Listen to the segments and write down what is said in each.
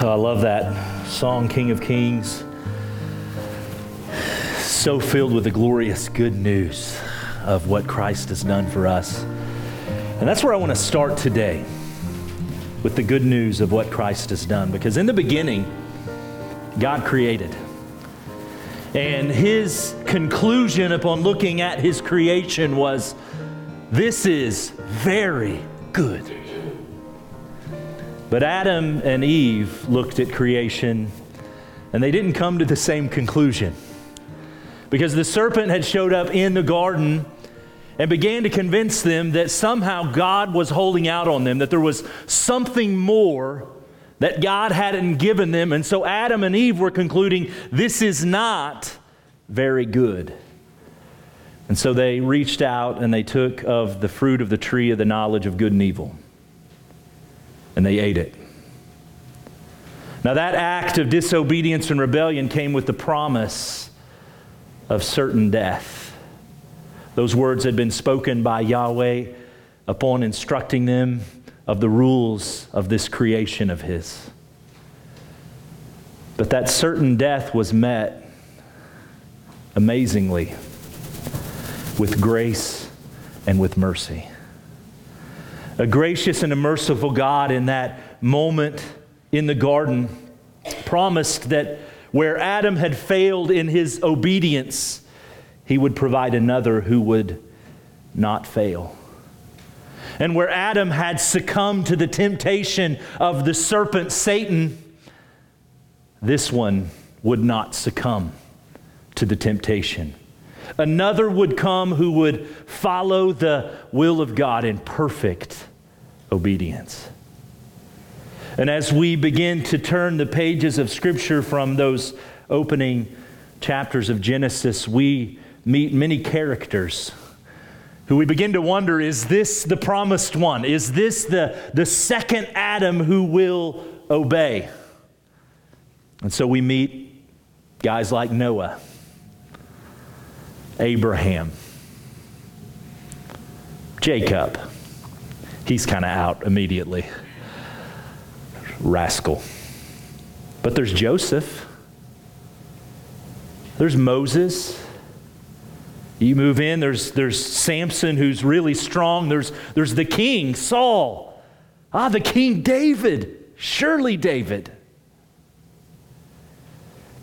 Oh, I love that song, King of Kings. So filled with the glorious good news of what Christ has done for us. And that's where I want to start today with the good news of what Christ has done. Because in the beginning, God created. And his conclusion upon looking at his creation was this is very good. But Adam and Eve looked at creation and they didn't come to the same conclusion. Because the serpent had showed up in the garden and began to convince them that somehow God was holding out on them, that there was something more that God hadn't given them. And so Adam and Eve were concluding this is not very good. And so they reached out and they took of the fruit of the tree of the knowledge of good and evil and they ate it. Now, that act of disobedience and rebellion came with the promise of certain death. Those words had been spoken by Yahweh upon instructing them of the rules of this creation of His. But that certain death was met amazingly with grace and with mercy a gracious and a merciful God in that moment in the garden promised that where Adam had failed in his obedience, he would provide another who would not fail. And where Adam had succumbed to the temptation of the serpent Satan, this one would not succumb to the temptation. Another would come who would follow the will of God in perfect obedience. And as we begin to turn the pages of Scripture from those opening chapters of Genesis, we meet many characters who we begin to wonder is this the promised one? Is this the, the second Adam who will obey? And so we meet guys like Noah, Abraham, Jacob he's kind of out immediately. Rascal. But there's Joseph. There's Moses. You move in, there's, there's Samson who's really strong. There's, there's the king, Saul. Ah, the king David. Surely David.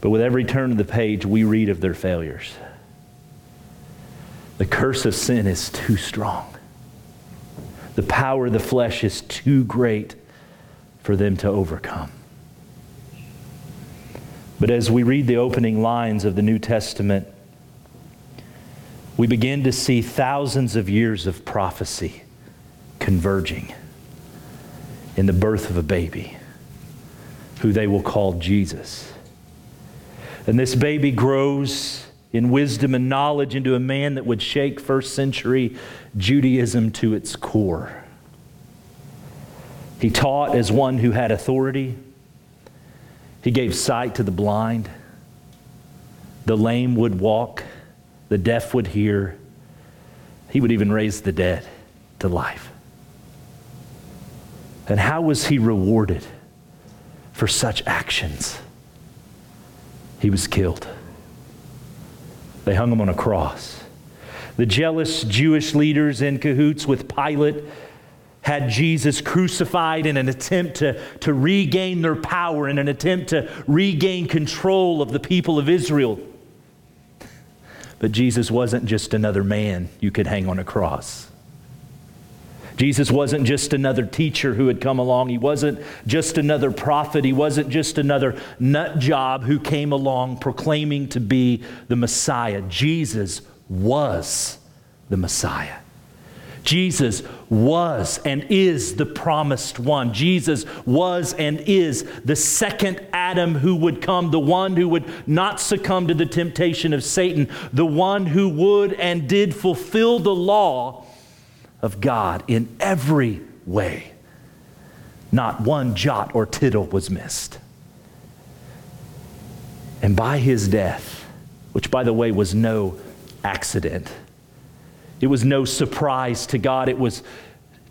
But with every turn of the page, we read of their failures. The curse of sin is too strong the power of the flesh is too great for them to overcome. But as we read the opening lines of the New Testament, we begin to see thousands of years of prophecy converging in the birth of a baby who they will call Jesus. And this baby grows in wisdom and knowledge into a man that would shake first century Judaism to its core. He taught as one who had authority. He gave sight to the blind. The lame would walk. The deaf would hear. He would even raise the dead to life. And how was he rewarded for such actions? He was killed. They hung him on a cross. The jealous Jewish leaders in cahoots with Pilate had Jesus crucified in an attempt to, to regain their power, in an attempt to regain control of the people of Israel. But Jesus wasn't just another man you could hang on a cross. Jesus wasn't just another teacher who had come along. He wasn't just another prophet. He wasn't just another nut job who came along proclaiming to be the Messiah. Jesus was the Messiah. Jesus was and is the promised one. Jesus was and is the second Adam who would come, the one who would not succumb to the temptation of Satan, the one who would and did fulfill the law of God in every way. Not one jot or tittle was missed. And by his death, which by the way was no accident, it was no surprise to God, it was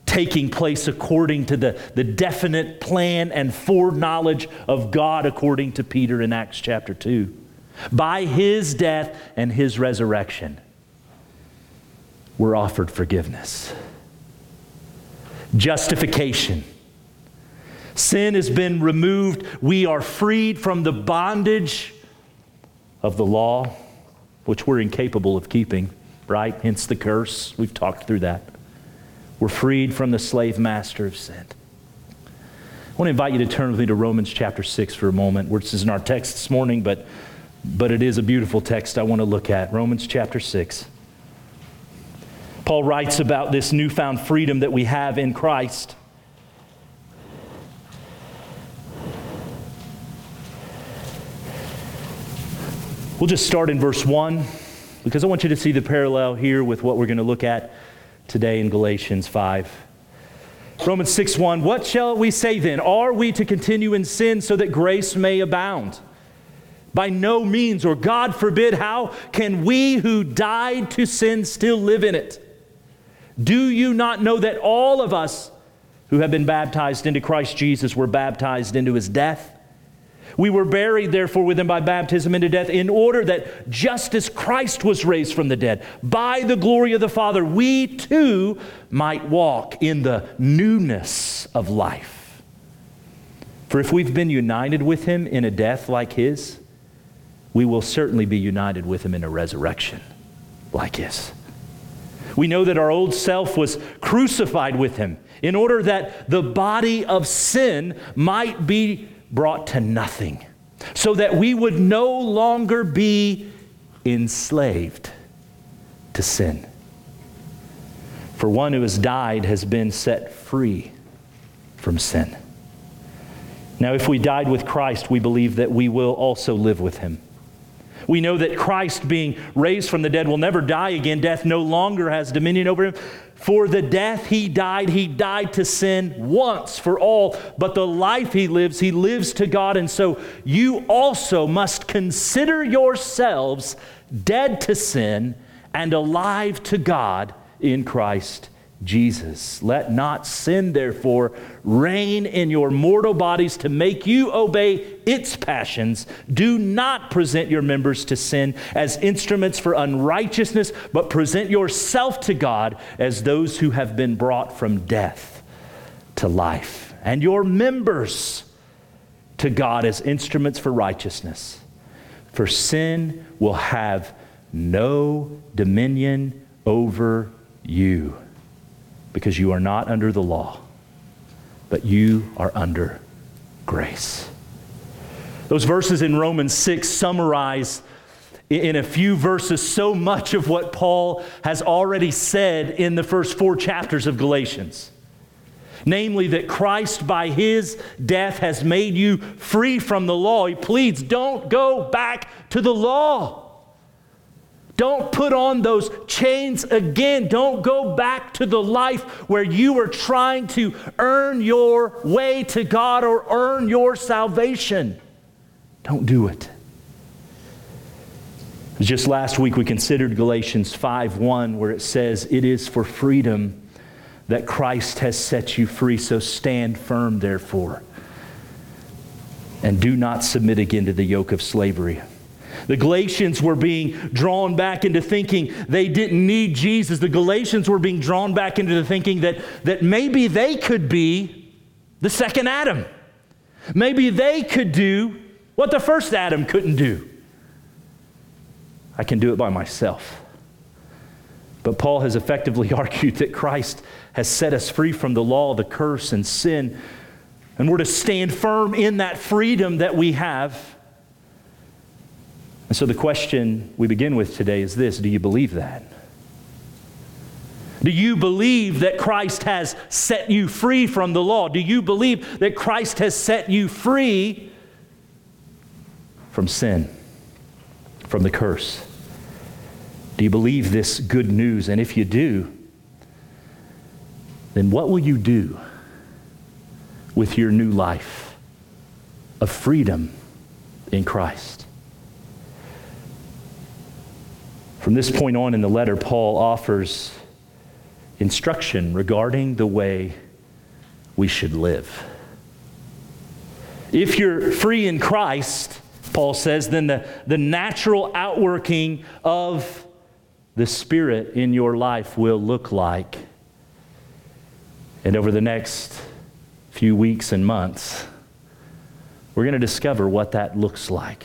taking place according to the, the definite plan and foreknowledge of God, according to Peter in Acts chapter 2. By his death and his resurrection, we're offered forgiveness, justification. Sin has been removed. We are freed from the bondage of the law, which we're incapable of keeping, right? Hence the curse. We've talked through that. We're freed from the slave master of sin. I want to invite you to turn with me to Romans chapter 6 for a moment, which is in our text this morning, but, but it is a beautiful text I want to look at. Romans chapter 6. Paul writes about this newfound freedom that we have in Christ. We'll just start in verse 1 because I want you to see the parallel here with what we're going to look at today in Galatians 5. Romans 6 1, what shall we say then? Are we to continue in sin so that grace may abound? By no means, or God forbid, how can we who died to sin still live in it? Do you not know that all of us who have been baptized into Christ Jesus were baptized into his death? We were buried, therefore, with him by baptism into death, in order that just as Christ was raised from the dead, by the glory of the Father, we too might walk in the newness of life. For if we've been united with him in a death like his, we will certainly be united with him in a resurrection like his. We know that our old self was crucified with him in order that the body of sin might be brought to nothing, so that we would no longer be enslaved to sin. For one who has died has been set free from sin. Now, if we died with Christ, we believe that we will also live with him. We know that Christ, being raised from the dead, will never die again. Death no longer has dominion over him. For the death he died, he died to sin once for all. But the life he lives, he lives to God. And so you also must consider yourselves dead to sin and alive to God in Christ Jesus. Let not sin, therefore, reign in your mortal bodies to make you obey its passions. Do not present your members to sin as instruments for unrighteousness, but present yourself to God as those who have been brought from death to life, and your members to God as instruments for righteousness. For sin will have no dominion over you because you are not under the law, but you are under grace. Those verses in Romans 6 summarize in a few verses so much of what Paul has already said in the first four chapters of Galatians. Namely, that Christ, by his death, has made you free from the law. He pleads, don't go back to the law. Don't put on those chains again. Don't go back to the life where you were trying to earn your way to God or earn your salvation. Don't do it. Just last week we considered Galatians 5:1 where it says it is for freedom that Christ has set you free so stand firm therefore and do not submit again to the yoke of slavery. The Galatians were being drawn back into thinking they didn't need Jesus. The Galatians were being drawn back into the thinking that, that maybe they could be the second Adam. Maybe they could do what the first Adam couldn't do. I can do it by myself. But Paul has effectively argued that Christ has set us free from the law, the curse, and sin. And we're to stand firm in that freedom that we have and so the question we begin with today is this Do you believe that? Do you believe that Christ has set you free from the law? Do you believe that Christ has set you free from sin, from the curse? Do you believe this good news? And if you do, then what will you do with your new life of freedom in Christ? From this point on in the letter, Paul offers instruction regarding the way we should live. If you're free in Christ, Paul says, then the, the natural outworking of the Spirit in your life will look like. And over the next few weeks and months, we're going to discover what that looks like.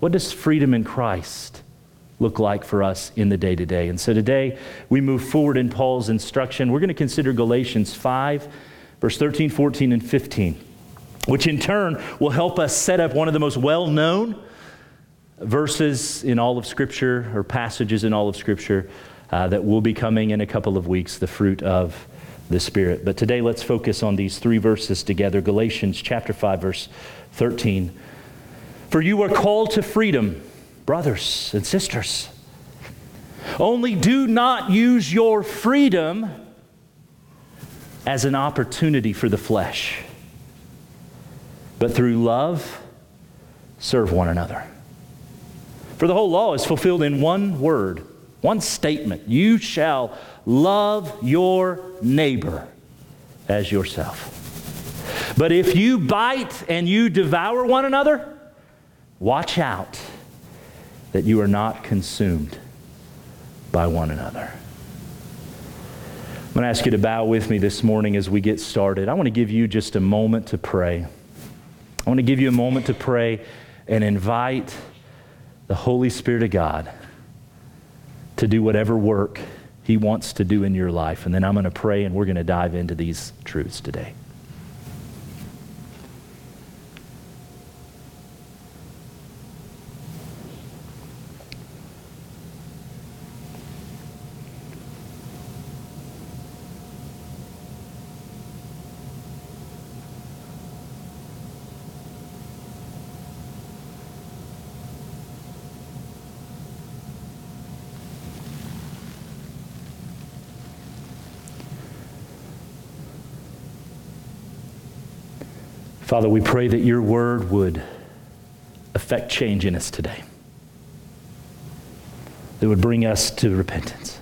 What does freedom in Christ look like for us in the day to day? And so today we move forward in Paul's instruction. We're going to consider Galatians 5, verse 13, 14, and 15, which in turn will help us set up one of the most well known verses in all of Scripture or passages in all of Scripture uh, that will be coming in a couple of weeks, the fruit of the Spirit. But today let's focus on these three verses together Galatians chapter 5, verse 13. For you are called to freedom, brothers and sisters. Only do not use your freedom as an opportunity for the flesh, but through love, serve one another. For the whole law is fulfilled in one word, one statement You shall love your neighbor as yourself. But if you bite and you devour one another, watch out that you are not consumed by one another. I'm going to ask you to bow with me this morning as we get started. I want to give you just a moment to pray. I want to give you a moment to pray and invite the Holy Spirit of God to do whatever work He wants to do in your life. And then I'm going to pray and we're going to dive into these truths today. Father, we pray that your word would affect change in us today, that would bring us to repentance,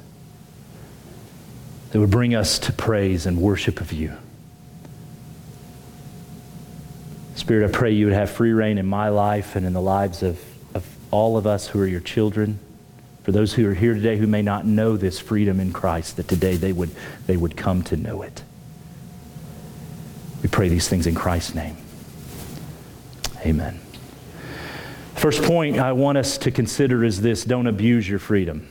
that would bring us to praise and worship of you. Spirit, I pray you would have free reign in my life and in the lives of, of all of us who are your children. For those who are here today who may not know this freedom in Christ, that today they would, they would come to know it. We pray these things in Christ's name. Amen. First point I want us to consider is this don't abuse your freedom.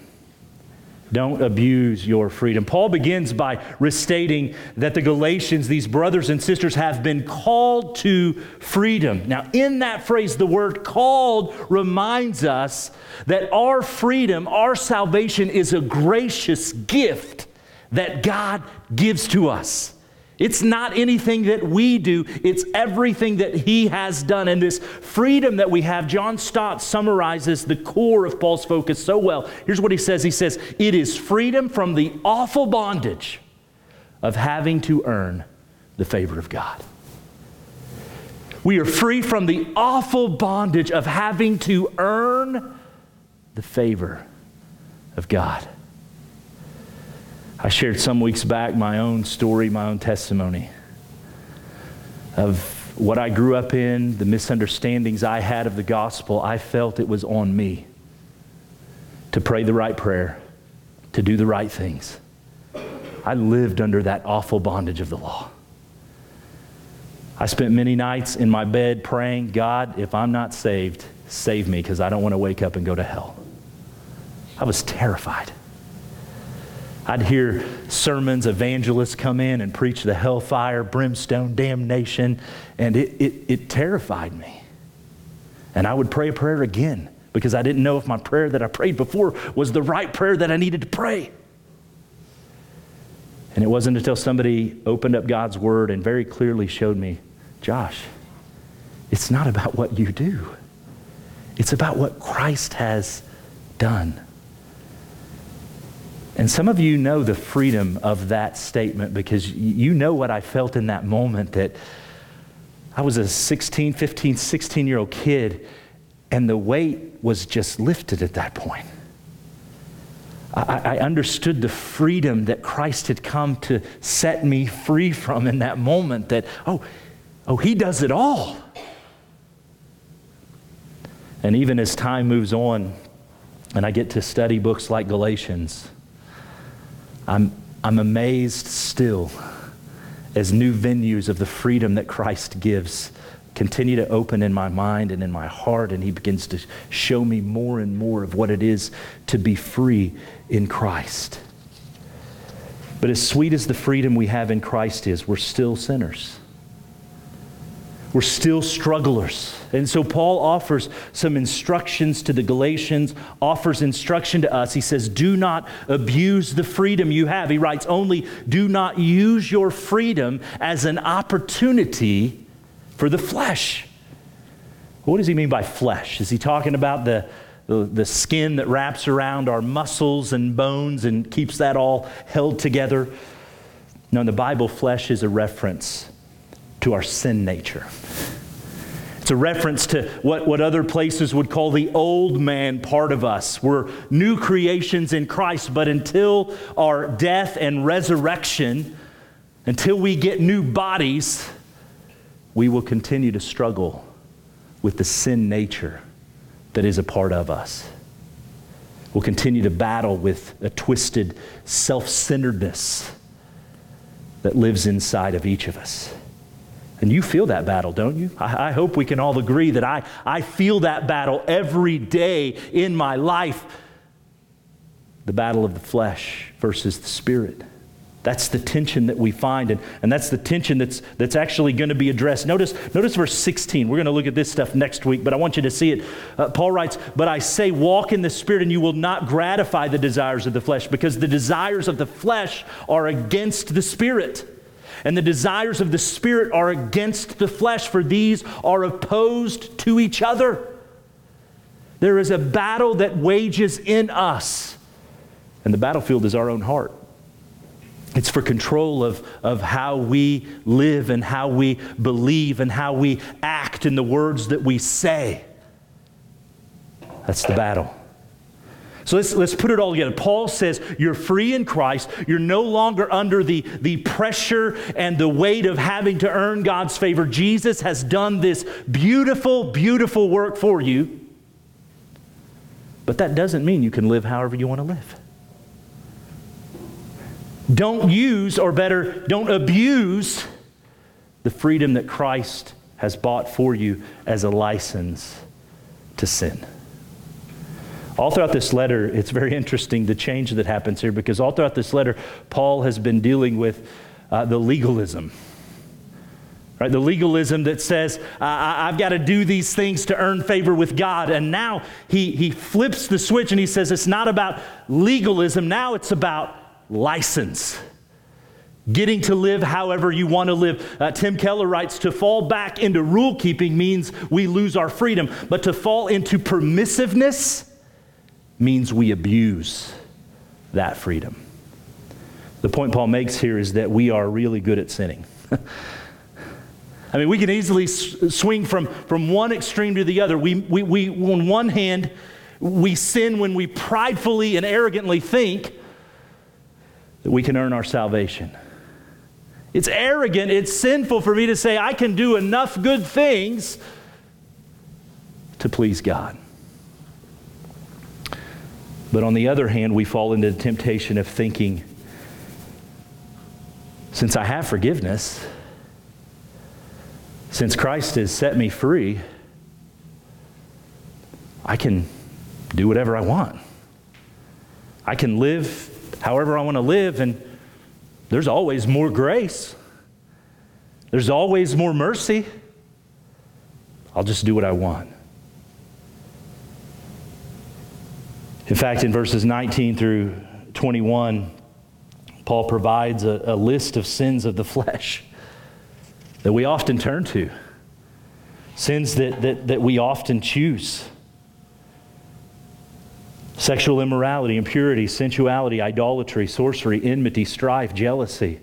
Don't abuse your freedom. Paul begins by restating that the Galatians, these brothers and sisters, have been called to freedom. Now, in that phrase, the word called reminds us that our freedom, our salvation, is a gracious gift that God gives to us. It's not anything that we do, it's everything that He has done. And this freedom that we have, John Stott summarizes the core of Paul's focus so well. Here's what he says He says, It is freedom from the awful bondage of having to earn the favor of God. We are free from the awful bondage of having to earn the favor of God. I shared some weeks back my own story, my own testimony of what I grew up in, the misunderstandings I had of the gospel. I felt it was on me to pray the right prayer, to do the right things. I lived under that awful bondage of the law. I spent many nights in my bed praying, God, if I'm not saved, save me because I don't want to wake up and go to hell. I was terrified. I'd hear sermons, evangelists come in and preach the hellfire, brimstone, damnation, and it, it, it terrified me. And I would pray a prayer again because I didn't know if my prayer that I prayed before was the right prayer that I needed to pray. And it wasn't until somebody opened up God's word and very clearly showed me, Josh, it's not about what you do, it's about what Christ has done. And some of you know the freedom of that statement because you know what I felt in that moment that I was a 16, 15, 16 year old kid, and the weight was just lifted at that point. I, I, understood the freedom that Christ had come to set me free from in that moment that, oh, oh, he does it all. And even as time moves on and I get to study books like Galatians, I'm, I'm amazed still as new venues of the freedom that Christ gives continue to open in my mind and in my heart, and He begins to show me more and more of what it is to be free in Christ. But as sweet as the freedom we have in Christ is, we're still sinners. We're still strugglers. And so Paul offers some instructions to the Galatians, offers instruction to us. He says, Do not abuse the freedom you have. He writes, Only do not use your freedom as an opportunity for the flesh. What does he mean by flesh? Is he talking about the, the, the skin that wraps around our muscles and bones and keeps that all held together? No, in the Bible, flesh is a reference to our sin nature. It's a reference to what, what other places would call the old man part of us. We're new creations in Christ, but until our death and resurrection, until we get new bodies, we will continue to struggle with the sin nature that is a part of us. We'll continue to battle with a twisted self centeredness that lives inside of each of us. And you feel that battle, don't you? I, I, hope we can all agree that I, I feel that battle every day in my life the battle of the flesh versus the spirit. That's the tension that we find, and, and that's the tension that's, that's actually going to be addressed. Notice, notice verse 16. We're going to look at this stuff next week, but I want you to see it. Uh, Paul writes, But I say, walk in the Spirit, and you will not gratify the desires of the flesh, because the desires of the flesh are against the Spirit and the desires of the Spirit are against the flesh, for these are opposed to each other. There is a battle that wages in us, and the battlefield is our own heart. It's for control of, of how we live and how we believe and how we act in the words that we say. That's the battle. So let's, let's put it all together. Paul says you're free in Christ. You're no longer under the, the pressure and the weight of having to earn God's favor. Jesus has done this beautiful, beautiful work for you. But that doesn't mean you can live however you want to live. Don't use, or better, don't abuse the freedom that Christ has bought for you as a license to sin. All throughout this letter, it's very interesting the change that happens here because all throughout this letter, Paul has been dealing with uh, the legalism. Right, the legalism that says, uh, I've got to do these things to earn favor with God. And now he, he flips the switch and he says, it's not about legalism, now it's about license. Getting to live however you want to live. Uh, Tim Keller writes to fall back into rule keeping means we lose our freedom, but to fall into permissiveness means we abuse that freedom. The point Paul makes here is that we are really good at sinning. I mean, we can easily swing from, from one extreme to the other. We, we, we, on one hand, we sin when we pridefully and arrogantly think that we can earn our salvation. It's arrogant, it's sinful for me to say I can do enough good things to please God. But on the other hand, we fall into the temptation of thinking, since I have forgiveness, since Christ has set me free, I can do whatever I want. I can live however I want to live, and there's always more grace. There's always more mercy. I'll just do what I want. In fact, in verses 19 through 21, Paul provides a, a, list of sins of the flesh that we often turn to, sins that, that, that we often choose. Sexual immorality, impurity, sensuality, idolatry, sorcery, enmity, strife, jealousy,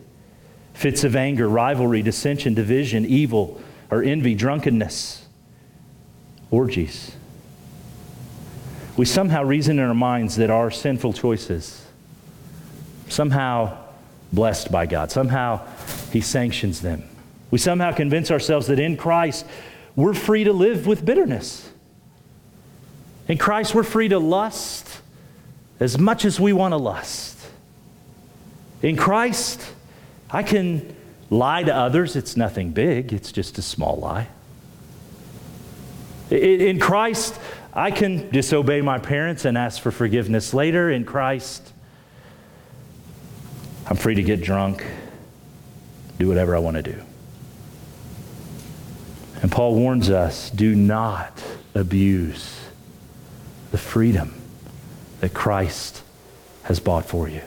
fits of anger, rivalry, dissension, division, evil, or envy, drunkenness, orgies. We somehow reason in our minds that our sinful choices, somehow blessed by God, somehow He sanctions them. We somehow convince ourselves that in Christ we're free to live with bitterness. In Christ, we're free to lust as much as we want to lust. In Christ, I can lie to others. It's nothing big, it's just a small lie. In Christ, I can disobey my parents and ask for forgiveness later. In Christ, I'm free to get drunk, do whatever I want to do. And Paul warns us do not abuse the freedom that Christ has bought for you.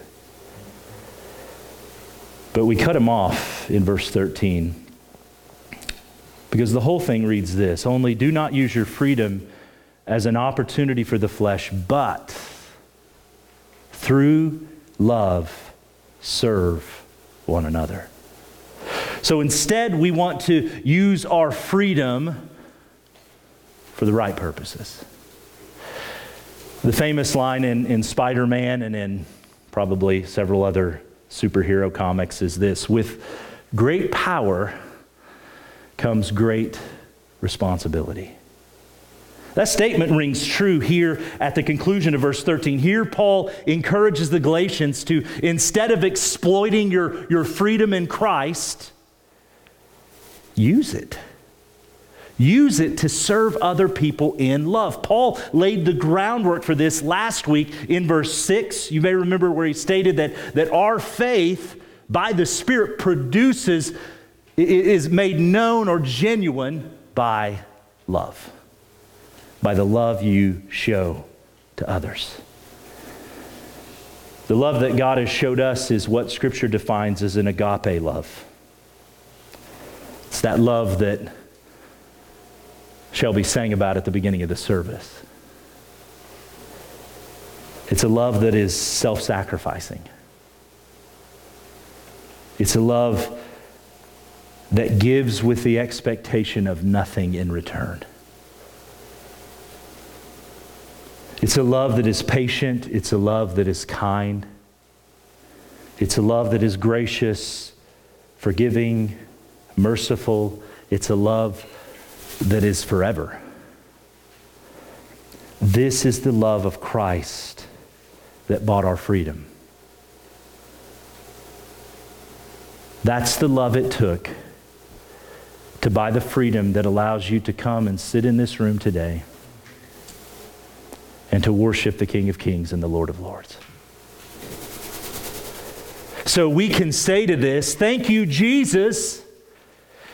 But we cut him off in verse 13 because the whole thing reads this Only do not use your freedom as an opportunity for the flesh, but through love serve one another. So instead, we want to use our freedom for the right purposes. The famous line in, in Spider Man and in probably several other superhero comics is this With great power comes great responsibility. That statement rings true here at the conclusion of verse 13. Here, Paul encourages the Galatians to, instead of exploiting your, your freedom in Christ, use it. Use it to serve other people in love. Paul laid the groundwork for this last week in verse 6. You may remember where he stated that, that our faith by the Spirit produces, is made known or genuine by love, by the love you show to others. The love that God has showed us is what Scripture defines as an agape love. It's that love that Shelby sang about at the beginning of the service. It's a love that is self sacrificing. It's a love that gives with the expectation of nothing in return. It's a love that is patient. It's a love that is kind. It's a love that is gracious, forgiving, merciful. It's a love that is forever. This is the love of Christ that bought our freedom. That's the love it took to buy the freedom that allows you to come and sit in this room today and to worship the King of Kings and the Lord of Lords. So we can say to this, Thank you, Jesus.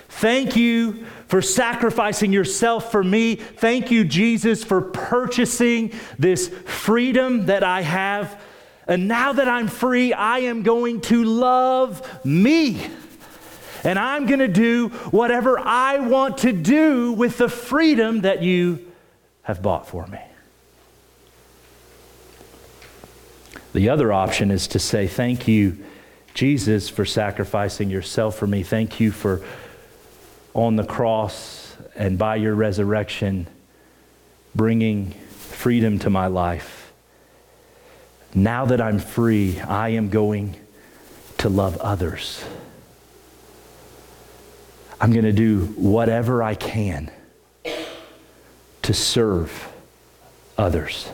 Thank you for sacrificing yourself for me. Thank you, Jesus, for purchasing this freedom that I have. And now that I'm free, I am going to love me. And I'm going to do whatever I want to do with the freedom that you have bought for me. The other option is to say, Thank you, Jesus, for sacrificing yourself for me. Thank you for on the cross and by your resurrection, bringing freedom to my life. Now that I'm free, I am going to love others. I'm going to do whatever I can to serve others.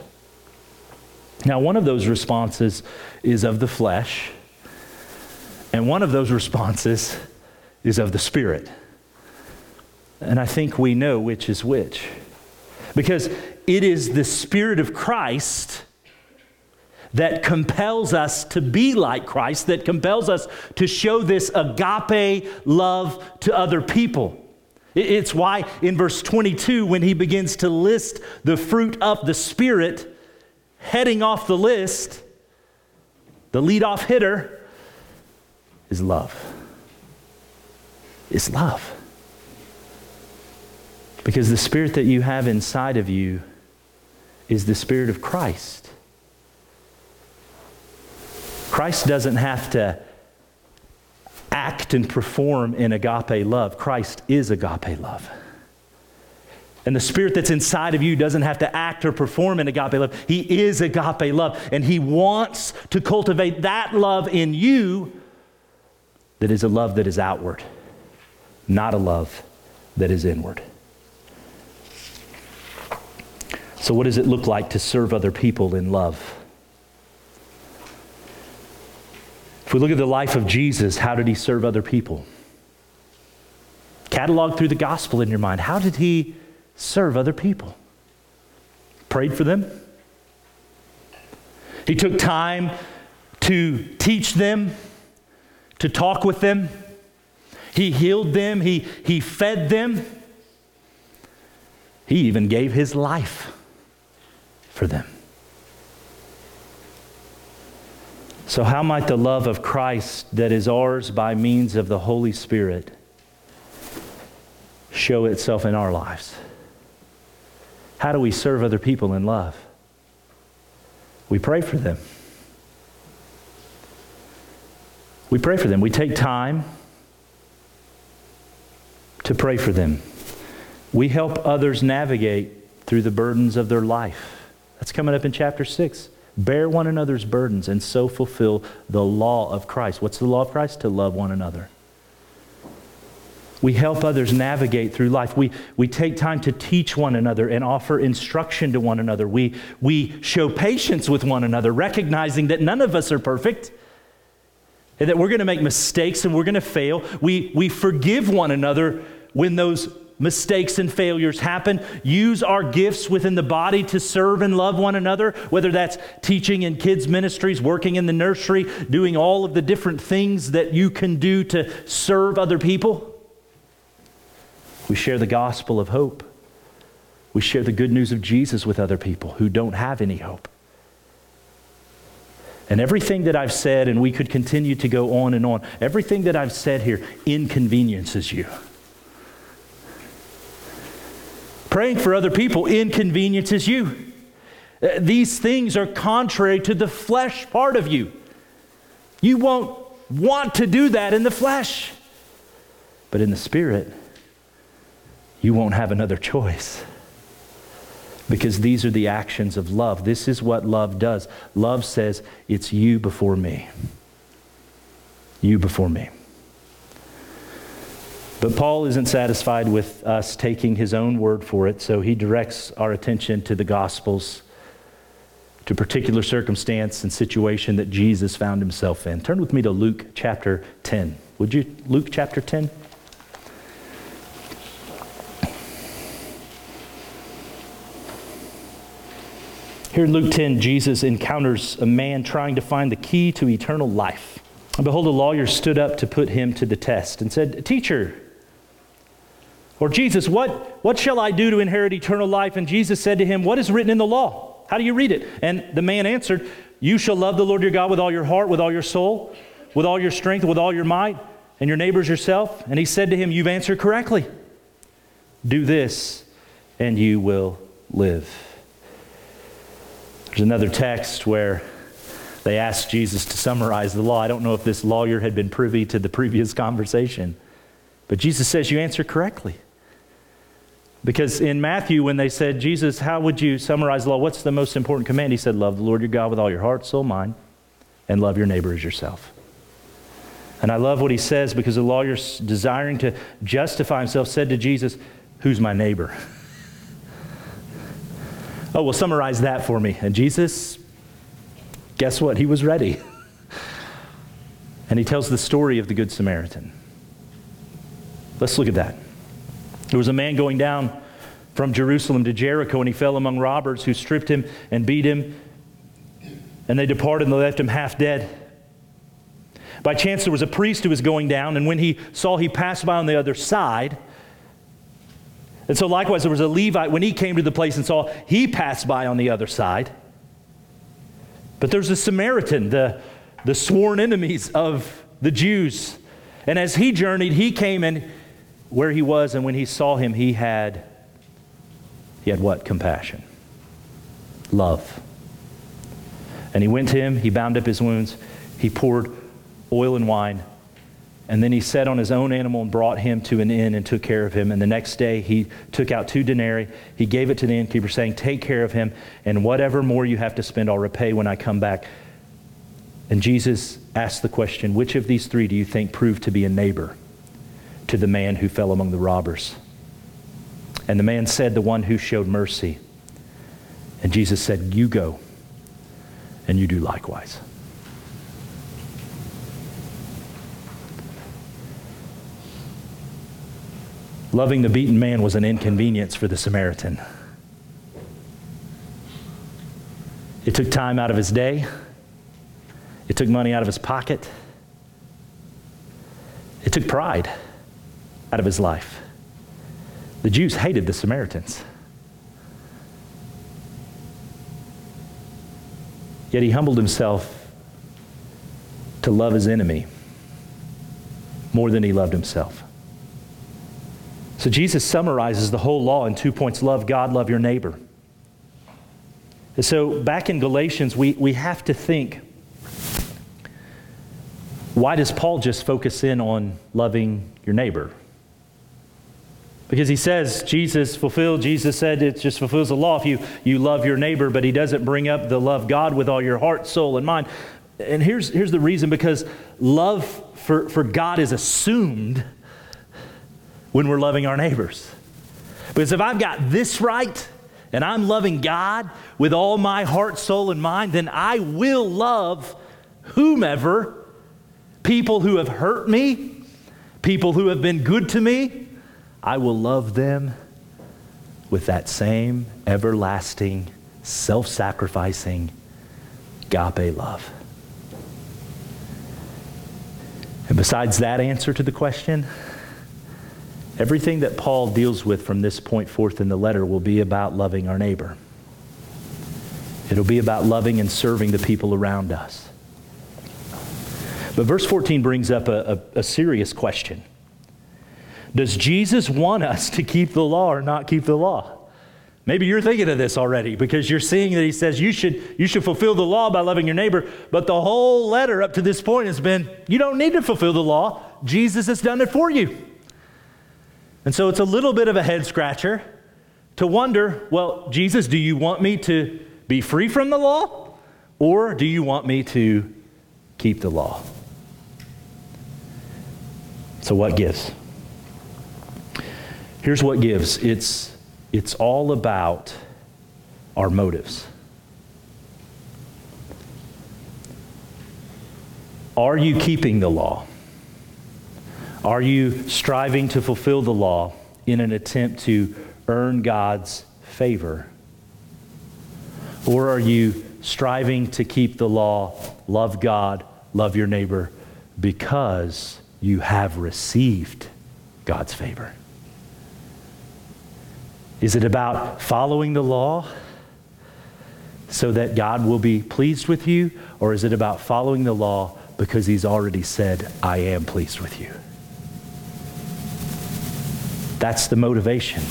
Now, one of those responses is of the flesh, and one of those responses is of the spirit. And I think we know which is which. Because it is the Spirit of Christ that compels us to be like Christ, that compels us to show this agape love to other people. It's why in verse 22, when he begins to list the fruit of the Spirit, heading off the list, the leadoff hitter, is love. Is love. Because the spirit that you have inside of you is the spirit of Christ. Christ doesn't have to act and perform in agape love, Christ is agape love. And the spirit that's inside of you doesn't have to act or perform in agape love. He is agape love. And He wants to cultivate that love in you that is a love that is outward, not a love that is inward. So, what does it look like to serve other people in love? If we look at the life of Jesus, how did he serve other people? Catalog through the gospel in your mind. How did he serve other people? Prayed for them. He took time to teach them, to talk with them. He healed them, he, he fed them. He even gave his life for them. So, how might the love of Christ that is ours by means of the Holy Spirit show itself in our lives? How do we serve other people in love? We pray for them. We pray for them. We take time to pray for them. We help others navigate through the burdens of their life. That's coming up in chapter 6. Bear one another's burdens and so fulfill the law of Christ. What's the law of Christ? To love one another. We help others navigate through life. We, we take time to teach one another and offer instruction to one another. We, we show patience with one another, recognizing that none of us are perfect and that we're going to make mistakes and we're going to fail. We, we forgive one another when those mistakes and failures happen. Use our gifts within the body to serve and love one another, whether that's teaching in kids' ministries, working in the nursery, doing all of the different things that you can do to serve other people. We share the gospel of hope. We share the good news of Jesus with other people who don't have any hope. And everything that I've said, and we could continue to go on and on, everything that I've said here inconveniences you. Praying for other people inconveniences you. Uh, these things are contrary to the flesh part of you. You won't want to do that in the flesh. But in the spirit, you won't have another choice. Because these are the actions of love. This is what love does. Love says, It's you before me. You before me. But Paul isn't satisfied with us taking his own word for it, so he directs our attention to the Gospels, to particular circumstance and situation that Jesus found himself in. Turn with me to Luke chapter 10. Would you? Luke chapter 10? Here in Luke 10, Jesus encounters a man trying to find the key to eternal life. And behold, a lawyer stood up to put him to the test and said, Teacher, or Jesus, what, what shall I do to inherit eternal life? And Jesus said to him, What is written in the law? How do you read it? And the man answered, You shall love the Lord your God with all your heart, with all your soul, with all your strength, with all your might, and your neighbors yourself. And he said to him, You've answered correctly. Do this, and you will live. There's another text where they asked Jesus to summarize the law. I don't know if this lawyer had been privy to the previous conversation, but Jesus says, You answer correctly. Because in Matthew, when they said, Jesus, how would you summarize the law? What's the most important command? He said, Love the Lord your God with all your heart, soul, mind, and love your neighbor as yourself. And I love what he says because the lawyer, desiring to justify himself, said to Jesus, Who's my neighbor? Oh, well, summarize that for me. And Jesus, guess what? He was ready. and he tells the story of the Good Samaritan. Let's look at that. There was a man going down from Jerusalem to Jericho, and he fell among robbers who stripped him and beat him. And they departed and they left him half dead. By chance, there was a priest who was going down, and when he saw he passed by on the other side, and so likewise, there was a Levite, when he came to the place and saw, he passed by on the other side. But there's a Samaritan, the, the sworn enemies of the Jews. And as he journeyed, he came and where he was, and when he saw him, he had, he had what? Compassion. Love. And he went to him, he bound up his wounds, He poured oil and wine and then he set on his own animal and brought him to an inn and took care of him. And the next day he took out two denarii. He gave it to the innkeeper, saying, Take care of him, and whatever more you have to spend, I'll repay when I come back. And Jesus asked the question Which of these three do you think proved to be a neighbor to the man who fell among the robbers? And the man said, The one who showed mercy. And Jesus said, You go, and you do likewise. Loving the beaten man was an inconvenience for the Samaritan. It took time out of his day, it took money out of his pocket, it took pride out of his life. The Jews hated the Samaritans. Yet he humbled himself to love his enemy more than he loved himself. So Jesus summarizes the whole law in two points love God, love your neighbor. And so back in Galatians, we, we have to think why does Paul just focus in on loving your neighbor? Because he says Jesus fulfilled, Jesus said it just fulfills the law if you, you love your neighbor, but he doesn't bring up the love God with all your heart, soul, and mind. And here's, here's the reason because love for, for God is assumed when we're loving our neighbors. Because if I've got this right and I'm loving God with all my heart, soul, and mind, then I will love whomever, people who have hurt me, people who have been good to me, I will love them with that same everlasting, self sacrificing, agape love. And besides that answer to the question, Everything that Paul deals with from this point forth in the letter will be about loving our neighbor. It'll be about loving and serving the people around us. But verse 14 brings up a, a, a serious question Does Jesus want us to keep the law or not keep the law? Maybe you're thinking of this already because you're seeing that he says you should, you should fulfill the law by loving your neighbor. But the whole letter up to this point has been you don't need to fulfill the law, Jesus has done it for you. And so it's a little bit of a head scratcher to wonder well, Jesus, do you want me to be free from the law? Or do you want me to keep the law? So, what gives? Here's what gives it's, it's all about our motives. Are you keeping the law? Are you striving to fulfill the law in an attempt to earn God's favor? Or are you striving to keep the law, love God, love your neighbor, because you have received God's favor? Is it about following the law so that God will be pleased with you? Or is it about following the law because He's already said, I am pleased with you? That's the motivation.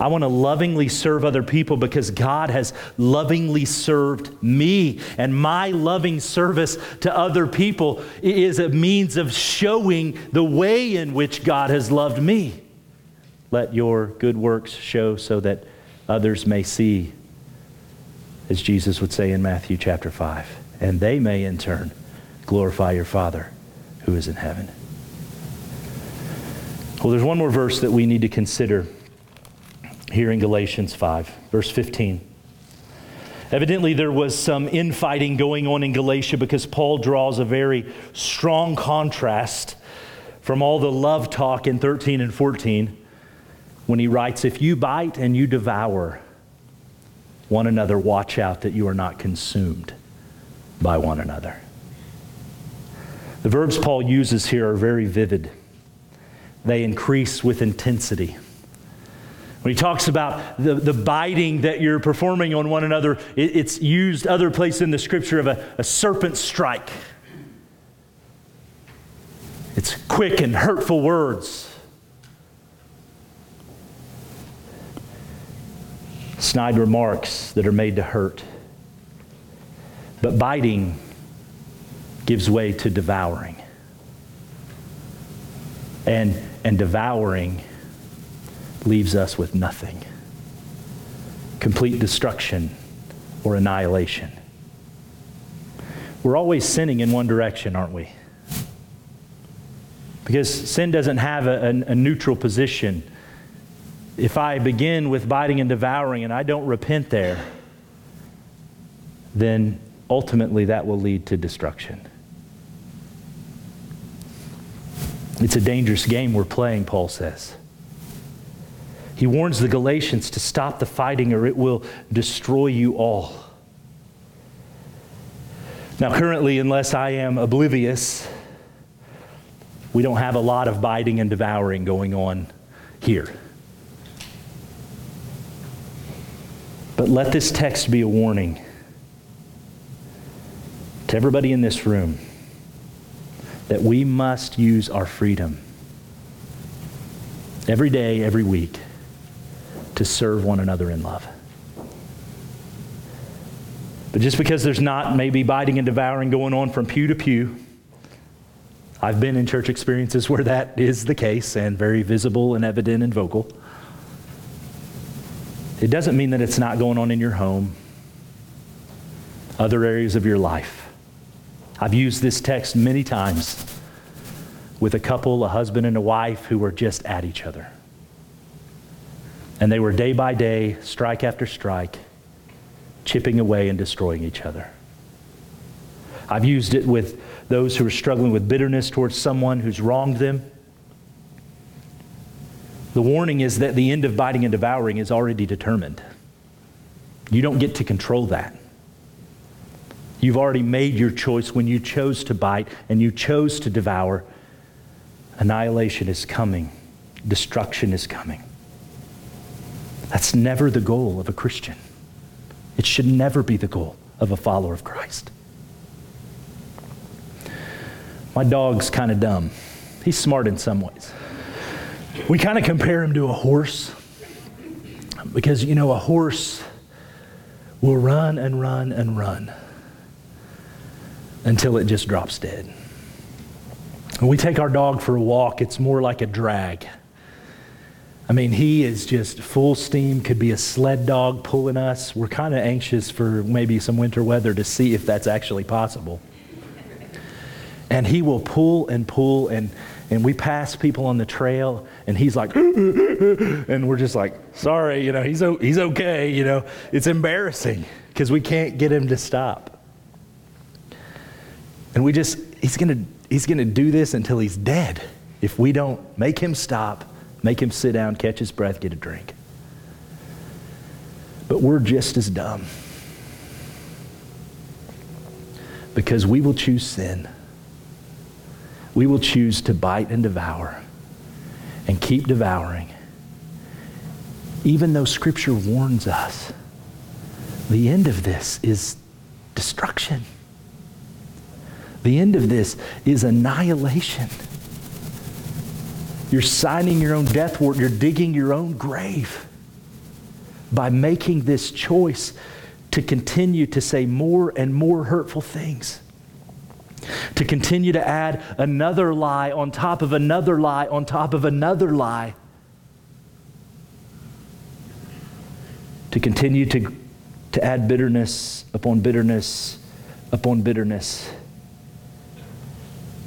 I want to lovingly serve other people because God has lovingly served me. And my loving service to other people is a means of showing the way in which God has loved me. Let your good works show so that others may see, as Jesus would say in Matthew chapter 5, and they may in turn glorify your Father who is in heaven. Well, there's one more verse that we need to consider here in Galatians 5, verse 15. Evidently, there was some infighting going on in Galatia because Paul draws a very strong contrast from all the love talk in 13 and 14 when he writes, If you bite and you devour one another, watch out that you are not consumed by one another. The verbs Paul uses here are very vivid they increase with intensity. When he talks about the, the biting that you're performing on one another, it, it's used other places in the scripture of a, a serpent strike. It's quick and hurtful words. Snide remarks that are made to hurt. But biting gives way to devouring. And, and devouring leaves us with nothing complete destruction or annihilation. We're always sinning in one direction, aren't we? Because sin doesn't have a, a, a neutral position. If I begin with biting and devouring and I don't repent there, then ultimately that will lead to destruction. It's a dangerous game we're playing, Paul says. He warns the Galatians to stop the fighting or it will destroy you all. Now, currently, unless I am oblivious, we don't have a lot of biting and devouring going on here. But let this text be a warning to everybody in this room that we must use our freedom every day, every week, to serve one another in love. But just because there's not maybe biting and devouring going on from pew to pew, I've been in church experiences where that is the case and very visible and evident and vocal. It doesn't mean that it's not going on in your home, other areas of your life. I've used this text many times with a couple, a husband and a wife, who were just at each other. And they were day by day, strike after strike, chipping away and destroying each other. I've used it with those who are struggling with bitterness towards someone who's wronged them. The warning is that the end of biting and devouring is already determined. You don't get to control that. You've already made your choice when you chose to bite and you chose to devour. Annihilation is coming, destruction is coming. That's never the goal of a Christian. It should never be the goal of a follower of Christ. My dog's kind of dumb. He's smart in some ways. We kind of compare him to a horse because, you know, a horse will run and run and run until it just drops dead. When we take our dog for a walk, it's more like a drag. I mean, he is just full steam, could be a sled dog pulling us. We're kind of anxious for maybe some winter weather to see if that's actually possible. And he will pull and pull, and, and we pass people on the trail, and he's like, and we're just like, sorry, you know, he's, he's okay, you know. It's embarrassing because we can't get him to stop. And we just, he's going he's going to do this until he's dead if we don't make him stop, make him sit down, catch his breath, get a drink. But we're just as dumb because we will choose sin. We will choose to bite and devour and keep devouring, even though Scripture warns us the end of this is destruction. The end of this is annihilation. You're signing your own death warrant. You're digging your own grave by making this choice to continue to say more and more hurtful things. To continue to add another lie on top of another lie on top of another lie. To continue to, to add bitterness upon bitterness upon bitterness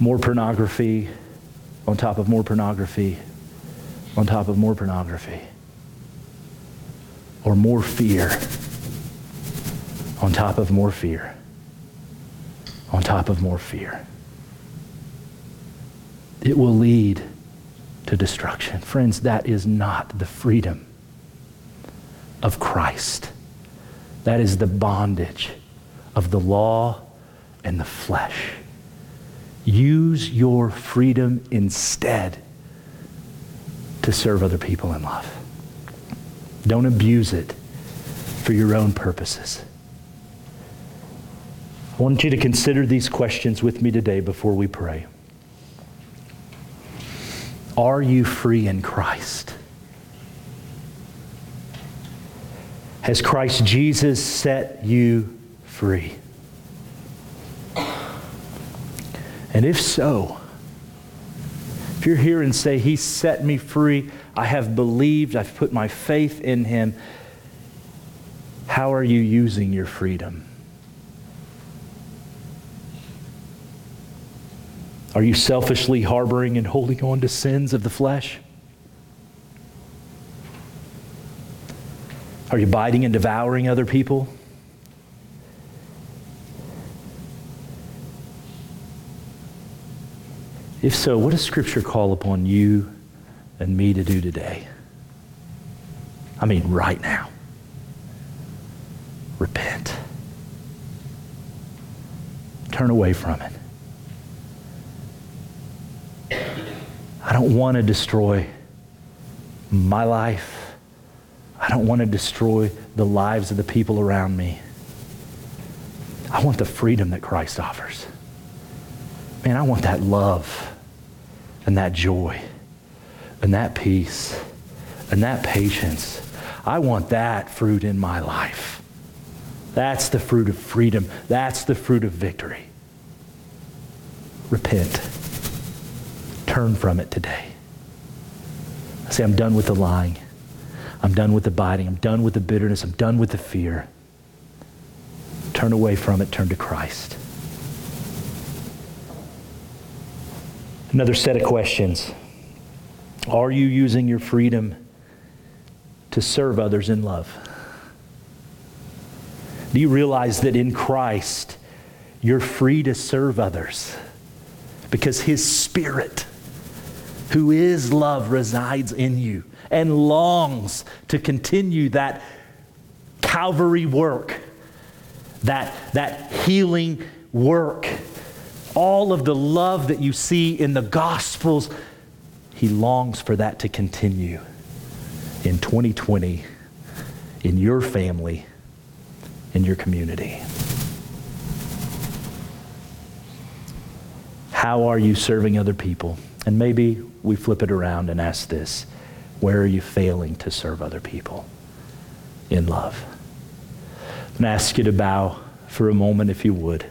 more pornography on top of more pornography on top of more pornography. Or more fear on top of more fear on top of more fear. It will lead to destruction. Friends, that is not the freedom of Christ. That is the bondage of the law and the flesh. Use your freedom instead to serve other people in love. Don't abuse it for your own purposes. I want you to consider these questions with me today before we pray. Are you free in Christ? Has Christ Jesus set you free? And if so, if you're here and say, He set me free, I have believed, I've put my faith in Him, how are you using your freedom? Are you selfishly harboring and holding on to sins of the flesh? Are you biting and devouring other people? If so, what does Scripture call upon you and me to do today? I mean, right now. Repent. Turn away from it. I don't want to destroy my life. I don't want to destroy the lives of the people around me. I want the freedom that Christ offers. Man, I want that love and that joy and that peace and that patience. I want that fruit in my life. That's the fruit of freedom. That's the fruit of victory. Repent. Turn from it today. I say, I'm done with the lying. I'm done with the biting. I'm done with the bitterness. I'm done with the fear. Turn away from it. Turn to Christ. Another set of questions. Are you using your freedom to serve others in love? Do you realize that in Christ, you're free to serve others because His Spirit, who is love, resides in you and longs to continue that Calvary work, that, that healing work all of the love that you see in the Gospels, he longs for that to continue in 2020 in your family, in your community. How are you serving other people? And maybe we flip it around and ask this where are you failing to serve other people in love? I'm going to ask you to bow for a moment, if you would.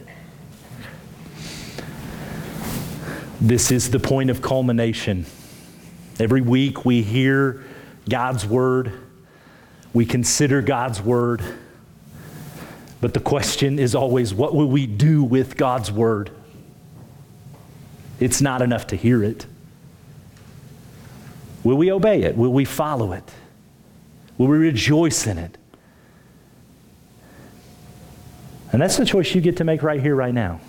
This is the point of culmination. Every week we hear God's word, we consider God's word, but the question is always what will we do with God's word? It's not enough to hear it. Will we obey it? Will we follow it? Will we rejoice in it? And that's the choice you get to make right here, right now.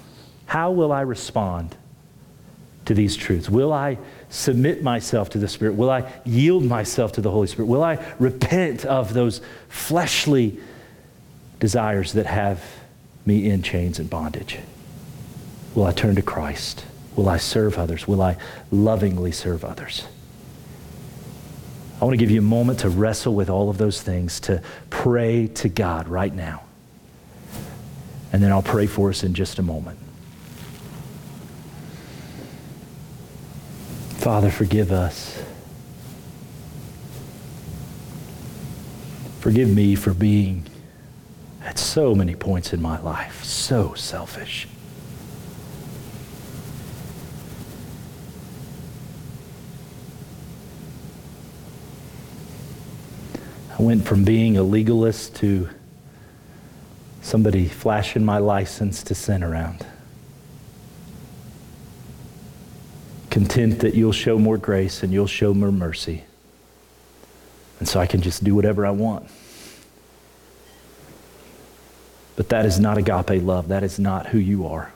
How will I respond? To these truths? Will I submit myself to the Spirit? Will I yield myself to the Holy Spirit? Will I repent of those fleshly desires that have me in chains and bondage? Will I turn to Christ? Will I serve others? Will I lovingly serve others? I want to give you a moment to wrestle with all of those things, to pray to God right now. And then I'll pray for us in just a moment. Father, forgive us. Forgive me for being at so many points in my life so selfish. I went from being a legalist to somebody flashing my license to sin around. Content that you'll show more grace and you'll show more mercy. And so I can just do whatever I want. But that is not agape love. That is not who you are.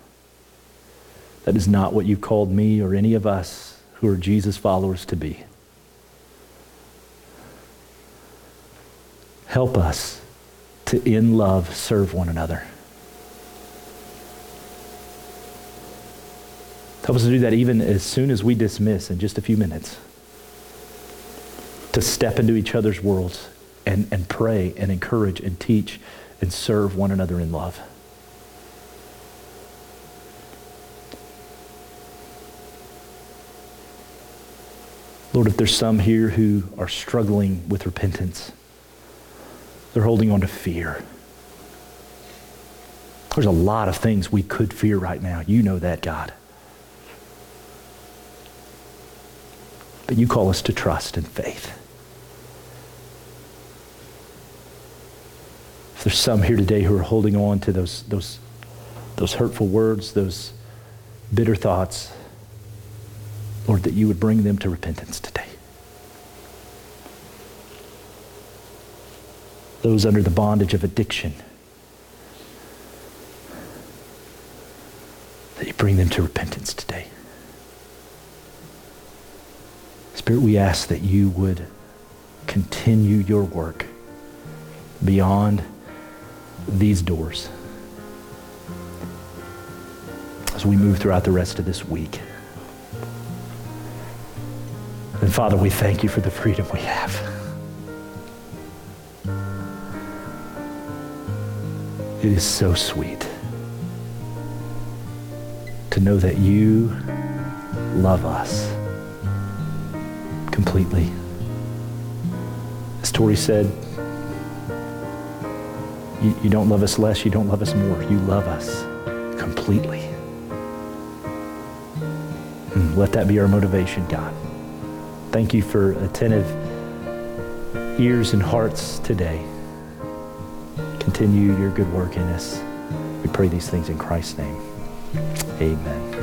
That is not what you've called me or any of us who are Jesus followers to be. Help us to, in love, serve one another. Help us to do that even as soon as we dismiss in just a few minutes. To step into each other's worlds and, and pray and encourage and teach and serve one another in love. Lord, if there's some here who are struggling with repentance, they're holding on to fear. There's a lot of things we could fear right now. You know that, God. But you call us to trust and faith. If there's some here today who are holding on to those, those, those hurtful words, those bitter thoughts, Lord, that you would bring them to repentance today. Those under the bondage of addiction, that you bring them to repentance today. Spirit, we ask that you would continue your work beyond these doors as we move throughout the rest of this week. And Father, we thank you for the freedom we have. It is so sweet to know that you love us completely. As Tori said, you, you, don't love us less, you don't love us more. You love us completely. And let that be our motivation, God. Thank you for attentive ears and hearts today. Continue your good work in us. We pray these things in Christ's name. Amen.